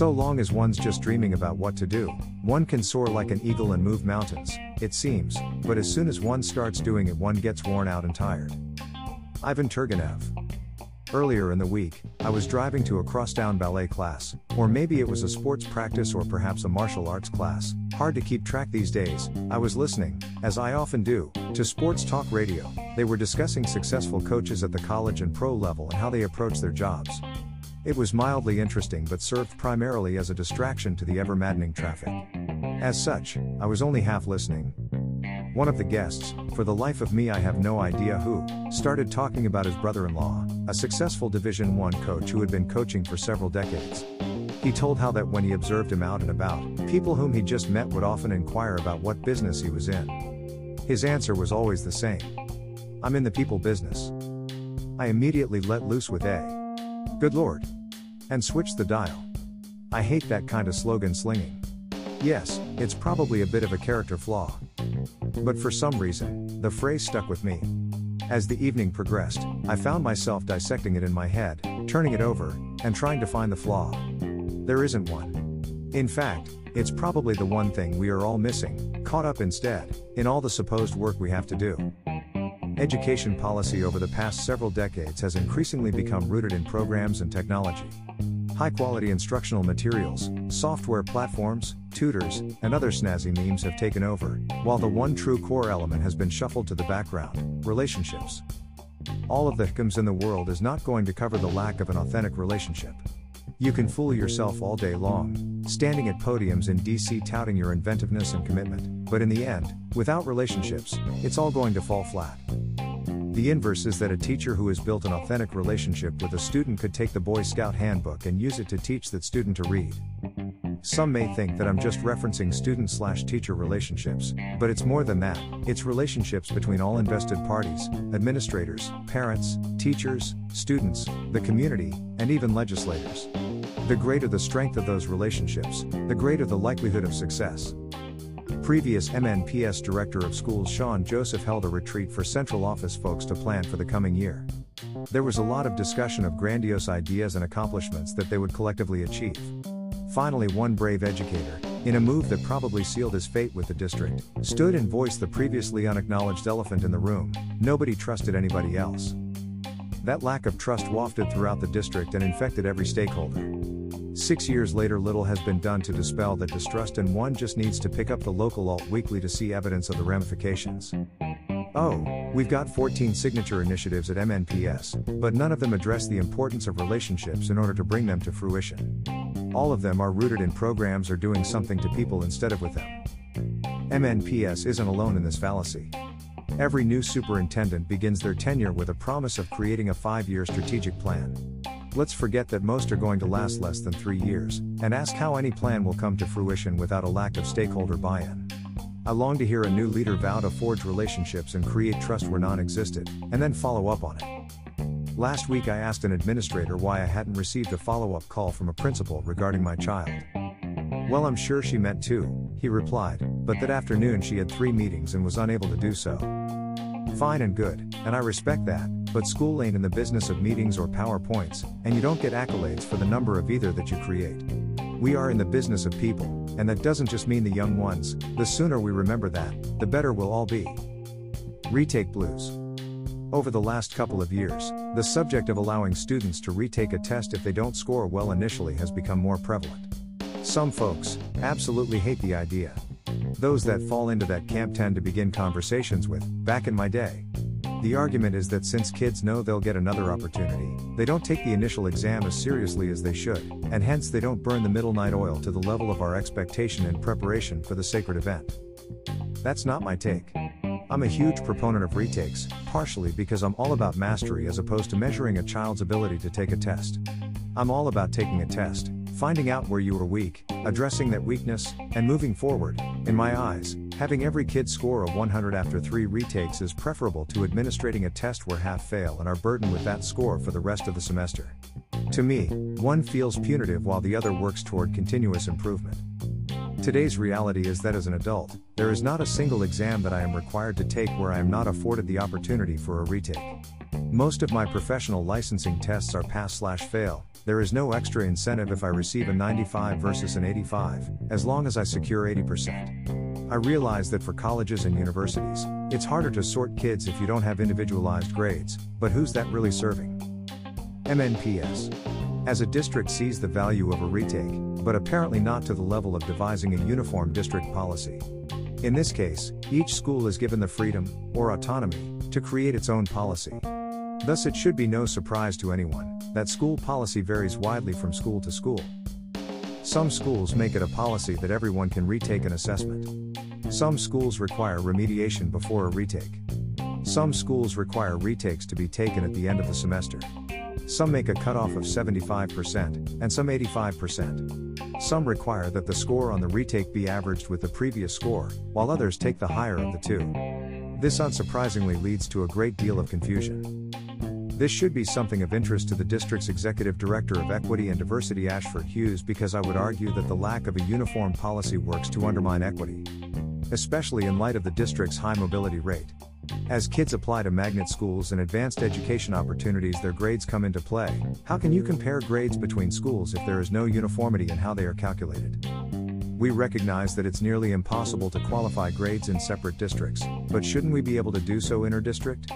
So long as one's just dreaming about what to do, one can soar like an eagle and move mountains, it seems, but as soon as one starts doing it, one gets worn out and tired. Ivan Turgenev. Earlier in the week, I was driving to a crosstown ballet class, or maybe it was a sports practice or perhaps a martial arts class. Hard to keep track these days. I was listening, as I often do, to sports talk radio. They were discussing successful coaches at the college and pro level and how they approach their jobs. It was mildly interesting but served primarily as a distraction to the ever maddening traffic. As such, I was only half listening. One of the guests, for the life of me I have no idea who, started talking about his brother-in-law, a successful Division 1 coach who had been coaching for several decades. He told how that when he observed him out and about, people whom he just met would often inquire about what business he was in. His answer was always the same. I'm in the people business. I immediately let loose with a Good lord. And switch the dial. I hate that kind of slogan slinging. Yes, it's probably a bit of a character flaw. But for some reason, the phrase stuck with me. As the evening progressed, I found myself dissecting it in my head, turning it over, and trying to find the flaw. There isn't one. In fact, it's probably the one thing we are all missing, caught up instead, in all the supposed work we have to do. Education policy over the past several decades has increasingly become rooted in programs and technology. High quality instructional materials, software platforms, tutors, and other snazzy memes have taken over, while the one true core element has been shuffled to the background relationships. All of the hiccups in the world is not going to cover the lack of an authentic relationship. You can fool yourself all day long, standing at podiums in DC touting your inventiveness and commitment, but in the end, without relationships, it's all going to fall flat. The inverse is that a teacher who has built an authentic relationship with a student could take the Boy Scout handbook and use it to teach that student to read. Some may think that I'm just referencing student slash teacher relationships, but it's more than that. It's relationships between all invested parties, administrators, parents, teachers, students, the community, and even legislators. The greater the strength of those relationships, the greater the likelihood of success. Previous MNPS Director of Schools Shawn Joseph held a retreat for central office folks to plan for the coming year. There was a lot of discussion of grandiose ideas and accomplishments that they would collectively achieve. Finally, one brave educator, in a move that probably sealed his fate with the district, stood and voiced the previously unacknowledged elephant in the room nobody trusted anybody else. That lack of trust wafted throughout the district and infected every stakeholder. Six years later, little has been done to dispel that distrust, and one just needs to pick up the local alt weekly to see evidence of the ramifications. Oh, we've got 14 signature initiatives at MNPS, but none of them address the importance of relationships in order to bring them to fruition. All of them are rooted in programs or doing something to people instead of with them. MNPS isn't alone in this fallacy. Every new superintendent begins their tenure with a promise of creating a five year strategic plan. Let's forget that most are going to last less than three years, and ask how any plan will come to fruition without a lack of stakeholder buy in. I long to hear a new leader vow to forge relationships and create trust where none existed, and then follow up on it. Last week I asked an administrator why I hadn't received a follow up call from a principal regarding my child. Well, I'm sure she meant to, he replied, but that afternoon she had three meetings and was unable to do so. Fine and good, and I respect that, but school ain't in the business of meetings or PowerPoints, and you don't get accolades for the number of either that you create. We are in the business of people, and that doesn't just mean the young ones, the sooner we remember that, the better we'll all be. Retake Blues. Over the last couple of years, the subject of allowing students to retake a test if they don't score well initially has become more prevalent. Some folks absolutely hate the idea. Those that fall into that camp tend to begin conversations with, back in my day. The argument is that since kids know they'll get another opportunity, they don't take the initial exam as seriously as they should, and hence they don't burn the middle night oil to the level of our expectation in preparation for the sacred event. That's not my take. I'm a huge proponent of retakes, partially because I'm all about mastery as opposed to measuring a child's ability to take a test. I'm all about taking a test, finding out where you are weak, addressing that weakness, and moving forward. In my eyes, having every kid score a 100 after three retakes is preferable to administrating a test where half fail and are burdened with that score for the rest of the semester. To me, one feels punitive while the other works toward continuous improvement. Today's reality is that as an adult, there is not a single exam that I am required to take where I am not afforded the opportunity for a retake. Most of my professional licensing tests are pass slash fail, there is no extra incentive if I receive a 95 versus an 85, as long as I secure 80%. I realize that for colleges and universities, it's harder to sort kids if you don't have individualized grades, but who's that really serving? MNPS. As a district sees the value of a retake, but apparently not to the level of devising a uniform district policy. In this case, each school is given the freedom, or autonomy, to create its own policy. Thus, it should be no surprise to anyone that school policy varies widely from school to school. Some schools make it a policy that everyone can retake an assessment. Some schools require remediation before a retake. Some schools require retakes to be taken at the end of the semester. Some make a cutoff of 75%, and some 85%. Some require that the score on the retake be averaged with the previous score, while others take the higher of the two. This unsurprisingly leads to a great deal of confusion. This should be something of interest to the district's Executive Director of Equity and Diversity Ashford Hughes because I would argue that the lack of a uniform policy works to undermine equity. Especially in light of the district's high mobility rate. As kids apply to magnet schools and advanced education opportunities, their grades come into play. How can you compare grades between schools if there is no uniformity in how they are calculated? We recognize that it's nearly impossible to qualify grades in separate districts, but shouldn't we be able to do so inter-district?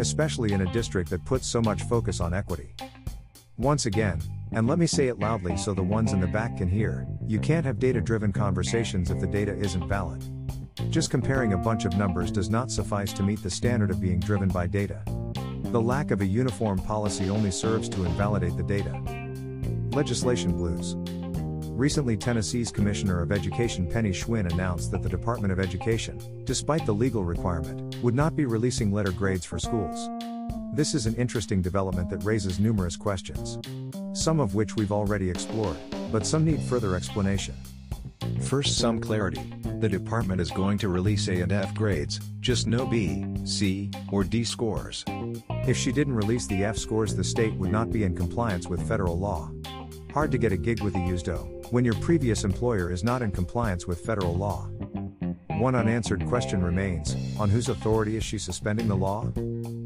especially in a district that puts so much focus on equity. Once again, and let me say it loudly so the ones in the back can hear, you can't have data driven conversations if the data isn't valid. Just comparing a bunch of numbers does not suffice to meet the standard of being driven by data. The lack of a uniform policy only serves to invalidate the data. Legislation blues. Recently, Tennessee's Commissioner of Education Penny Schwinn announced that the Department of Education, despite the legal requirement, would not be releasing letter grades for schools. This is an interesting development that raises numerous questions. Some of which we've already explored, but some need further explanation. First, some clarity. The department is going to release A and F grades, just no B, C, or D scores. If she didn't release the F scores, the state would not be in compliance with federal law. Hard to get a gig with a USDO when your previous employer is not in compliance with federal law. One unanswered question remains on whose authority is she suspending the law?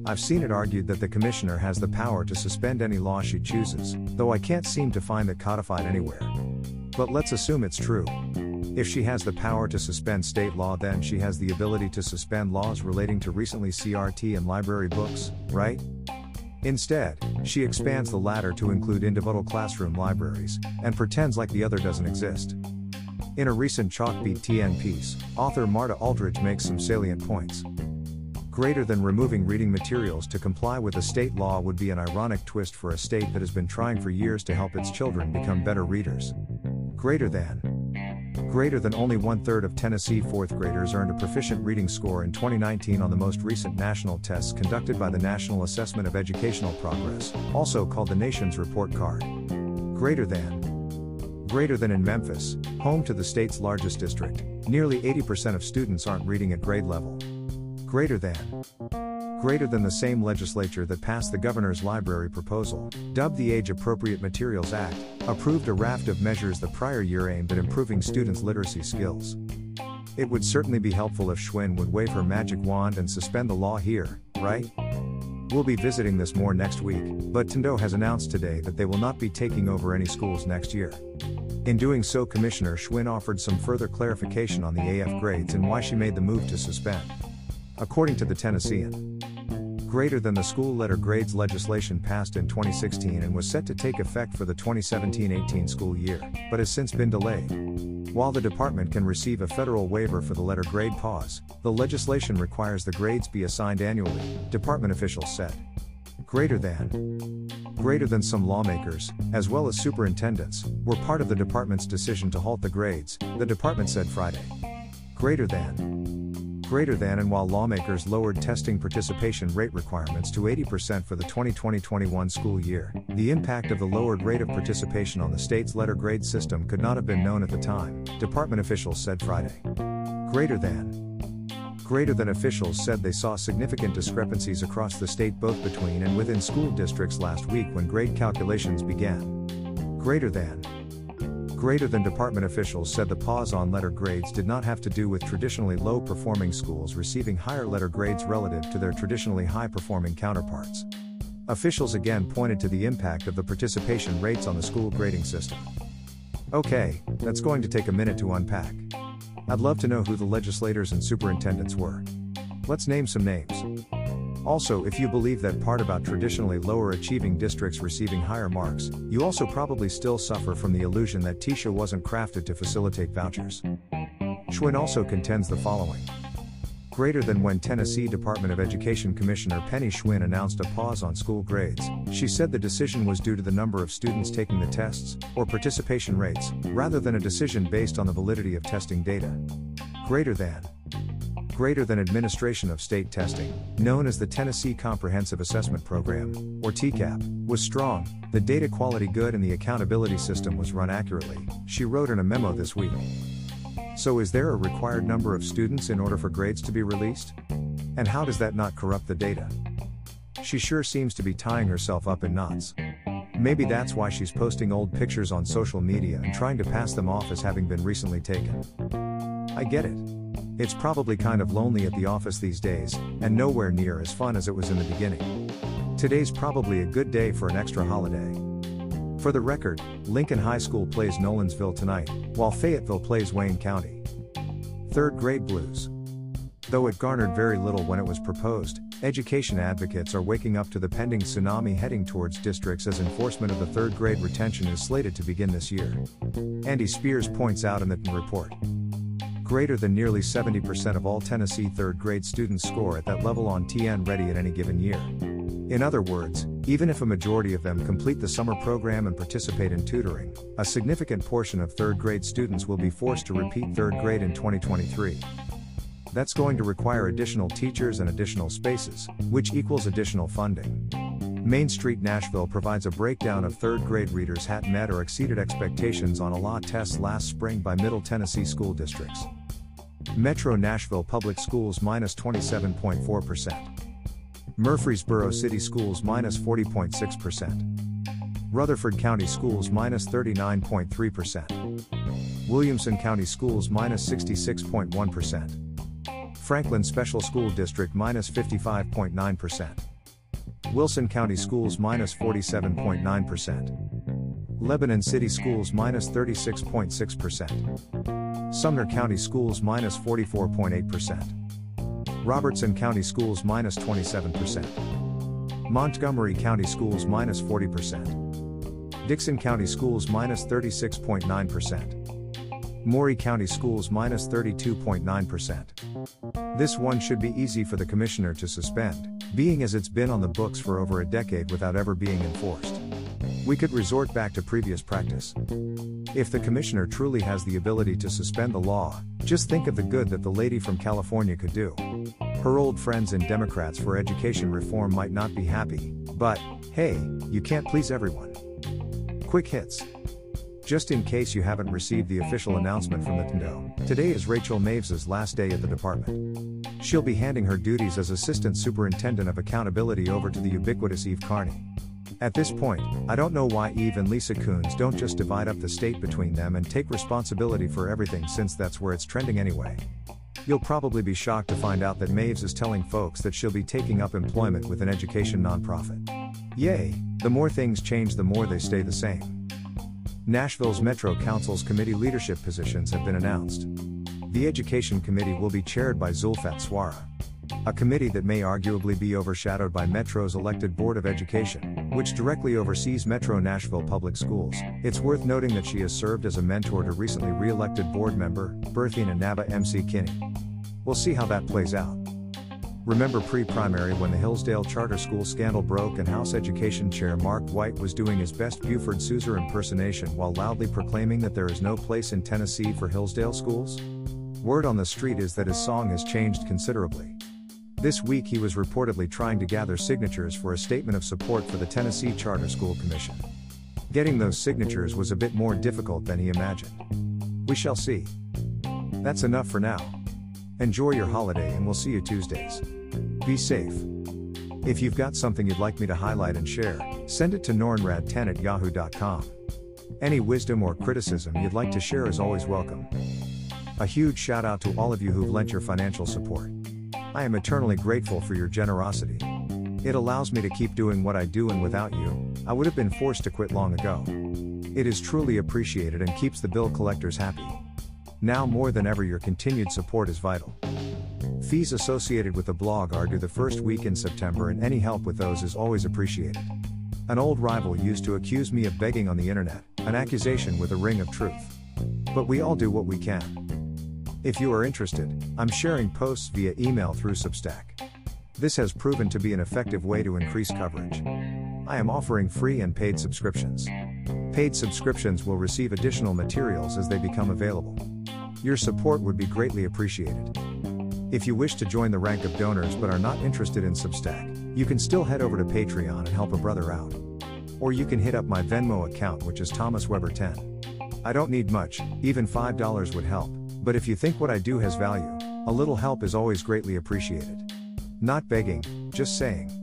I've seen it argued that the commissioner has the power to suspend any law she chooses, though I can't seem to find it codified anywhere. But let's assume it's true. If she has the power to suspend state law, then she has the ability to suspend laws relating to recently CRT and library books, right? Instead, she expands the latter to include individual classroom libraries, and pretends like the other doesn't exist. In a recent Chalkbeat TN piece, author Marta Aldrich makes some salient points. Greater than removing reading materials to comply with a state law would be an ironic twist for a state that has been trying for years to help its children become better readers. Greater than Greater than only one third of Tennessee fourth graders earned a proficient reading score in 2019 on the most recent national tests conducted by the National Assessment of Educational Progress, also called the Nation's Report Card. Greater than. Greater than in Memphis, home to the state's largest district, nearly 80% of students aren't reading at grade level. Greater than greater than the same legislature that passed the governor's library proposal, dubbed the Age Appropriate Materials Act, approved a raft of measures the prior year aimed at improving students' literacy skills. It would certainly be helpful if Schwinn would wave her magic wand and suspend the law here, right? We'll be visiting this more next week, but Tendo has announced today that they will not be taking over any schools next year. In doing so, Commissioner Schwinn offered some further clarification on the AF grades and why she made the move to suspend. According to the Tennessean, greater than the school letter grades legislation passed in 2016 and was set to take effect for the 2017 18 school year, but has since been delayed. While the department can receive a federal waiver for the letter grade pause, the legislation requires the grades be assigned annually, department officials said. Greater than. Greater than some lawmakers, as well as superintendents, were part of the department's decision to halt the grades, the department said Friday. Greater than greater than and while lawmakers lowered testing participation rate requirements to 80% for the 2020-21 school year, the impact of the lowered rate of participation on the state's letter grade system could not have been known at the time, department officials said Friday. Greater than greater than officials said they saw significant discrepancies across the state both between and within school districts last week when grade calculations began. Greater than Greater than department officials said the pause on letter grades did not have to do with traditionally low performing schools receiving higher letter grades relative to their traditionally high performing counterparts. Officials again pointed to the impact of the participation rates on the school grading system. Okay, that's going to take a minute to unpack. I'd love to know who the legislators and superintendents were. Let's name some names. Also, if you believe that part about traditionally lower achieving districts receiving higher marks, you also probably still suffer from the illusion that TISA wasn't crafted to facilitate vouchers. Schwinn also contends the following. Greater than when Tennessee Department of Education Commissioner Penny Schwinn announced a pause on school grades, she said the decision was due to the number of students taking the tests, or participation rates, rather than a decision based on the validity of testing data. Greater than greater than administration of state testing, known as the Tennessee Comprehensive Assessment Program, or TCAP, was strong, the data quality good, and the accountability system was run accurately, she wrote in a memo this week. So, is there a required number of students in order for grades to be released? And how does that not corrupt the data? She sure seems to be tying herself up in knots. Maybe that's why she's posting old pictures on social media and trying to pass them off as having been recently taken. I get it. It's probably kind of lonely at the office these days, and nowhere near as fun as it was in the beginning. Today's probably a good day for an extra holiday. For the record, Lincoln High School plays Nolensville tonight, while Fayetteville plays Wayne County. Third grade blues. Though it garnered very little when it was proposed, education advocates are waking up to the pending tsunami heading towards districts as enforcement of the third grade retention is slated to begin this year. Andy Spears points out in the report greater than nearly 70% of all Tennessee third grade students score at that level on TN Ready at any given year. In other words, even if a majority of them complete the summer program and participate in tutoring, a significant portion of third grade students will be forced to repeat third grade in 2023. That's going to require additional teachers and additional spaces, which equals additional funding. Main Street Nashville provides a breakdown of third grade readers had met or exceeded expectations on ELA tests last spring by Middle Tennessee school districts. Metro Nashville Public Schools minus 27.4%. Murfreesboro City Schools minus 40.6%. Rutherford County Schools minus 39.3%. Williamson County Schools minus 66.1. Franklin Special School District minus 55.9%. Wilson County Schools minus 47.9%. Lebanon City Schools minus 36.6%. Sumner County Schools minus 44.8%. Robertson County Schools minus 27%. Montgomery County Schools minus 40%. Dickson County Schools minus 36.9%. Maury County Schools minus 32.9%. This one should be easy for the Commissioner to suspend, being as it's been on the books for over a decade without ever being enforced. We could resort back to previous practice. If the commissioner truly has the ability to suspend the law, just think of the good that the lady from California could do. Her old friends in Democrats for Education Reform might not be happy, but, hey, you can't please everyone. Quick hits. Just in case you haven't received the official announcement from the TNDO, today is Rachel Maves' last day at the department. She'll be handing her duties as Assistant Superintendent of Accountability over to the ubiquitous Eve Carney. At this point, I don't know why Eve and Lisa Coons don't just divide up the state between them and take responsibility for everything since that's where it's trending anyway. You'll probably be shocked to find out that Maves is telling folks that she'll be taking up employment with an education nonprofit. Yay, the more things change, the more they stay the same. Nashville's Metro Council's committee leadership positions have been announced. The Education Committee will be chaired by Zulfat Suara a committee that may arguably be overshadowed by Metro's elected Board of Education, which directly oversees Metro Nashville Public Schools. It's worth noting that she has served as a mentor to recently re elected board member, Berthena Nabaa-McKinney. We'll see how that plays out. Remember pre primary when the Hillsdale Charter School scandal broke and House Education Chair Mark White was doing his best Buford Pusser impersonation while loudly proclaiming that there is no place in Tennessee for Hillsdale schools? Word on the street is that his song has changed considerably. This week he was reportedly trying to gather signatures for a statement of support for the Tennessee Charter School Commission. Getting those signatures was a bit more difficult than he imagined. We shall see. That's enough for now. Enjoy your holiday and we'll see you Tuesdays. Be safe. If you've got something you'd like me to highlight and share, send it to nornrad10 at yahoo.com. Any wisdom or criticism you'd like to share is always welcome. A huge shout out to all of you who've lent your financial support. I am eternally grateful for your generosity. It allows me to keep doing what I do, and without you, I would have been forced to quit long ago. It is truly appreciated and keeps the bill collectors happy. Now more than ever, your continued support is vital. Fees associated with the blog are due the first week in September, and any help with those is always appreciated. An old rival used to accuse me of begging on the internet, an accusation with a ring of truth. But we all do what we can. If you are interested, I'm sharing posts via email through Substack. This has proven to be an effective way to increase coverage. I am offering free and paid subscriptions. Paid subscriptions will receive additional materials as they become available. Your support would be greatly appreciated. If you wish to join the rank of donors but are not interested in Substack, you can still head over to Patreon and help a brother out. Or you can hit up my Venmo account, which is Thomas Weber 10. I don't need much, even $5 would help. But if you think what I do has value, a little help is always greatly appreciated. Not begging, just saying.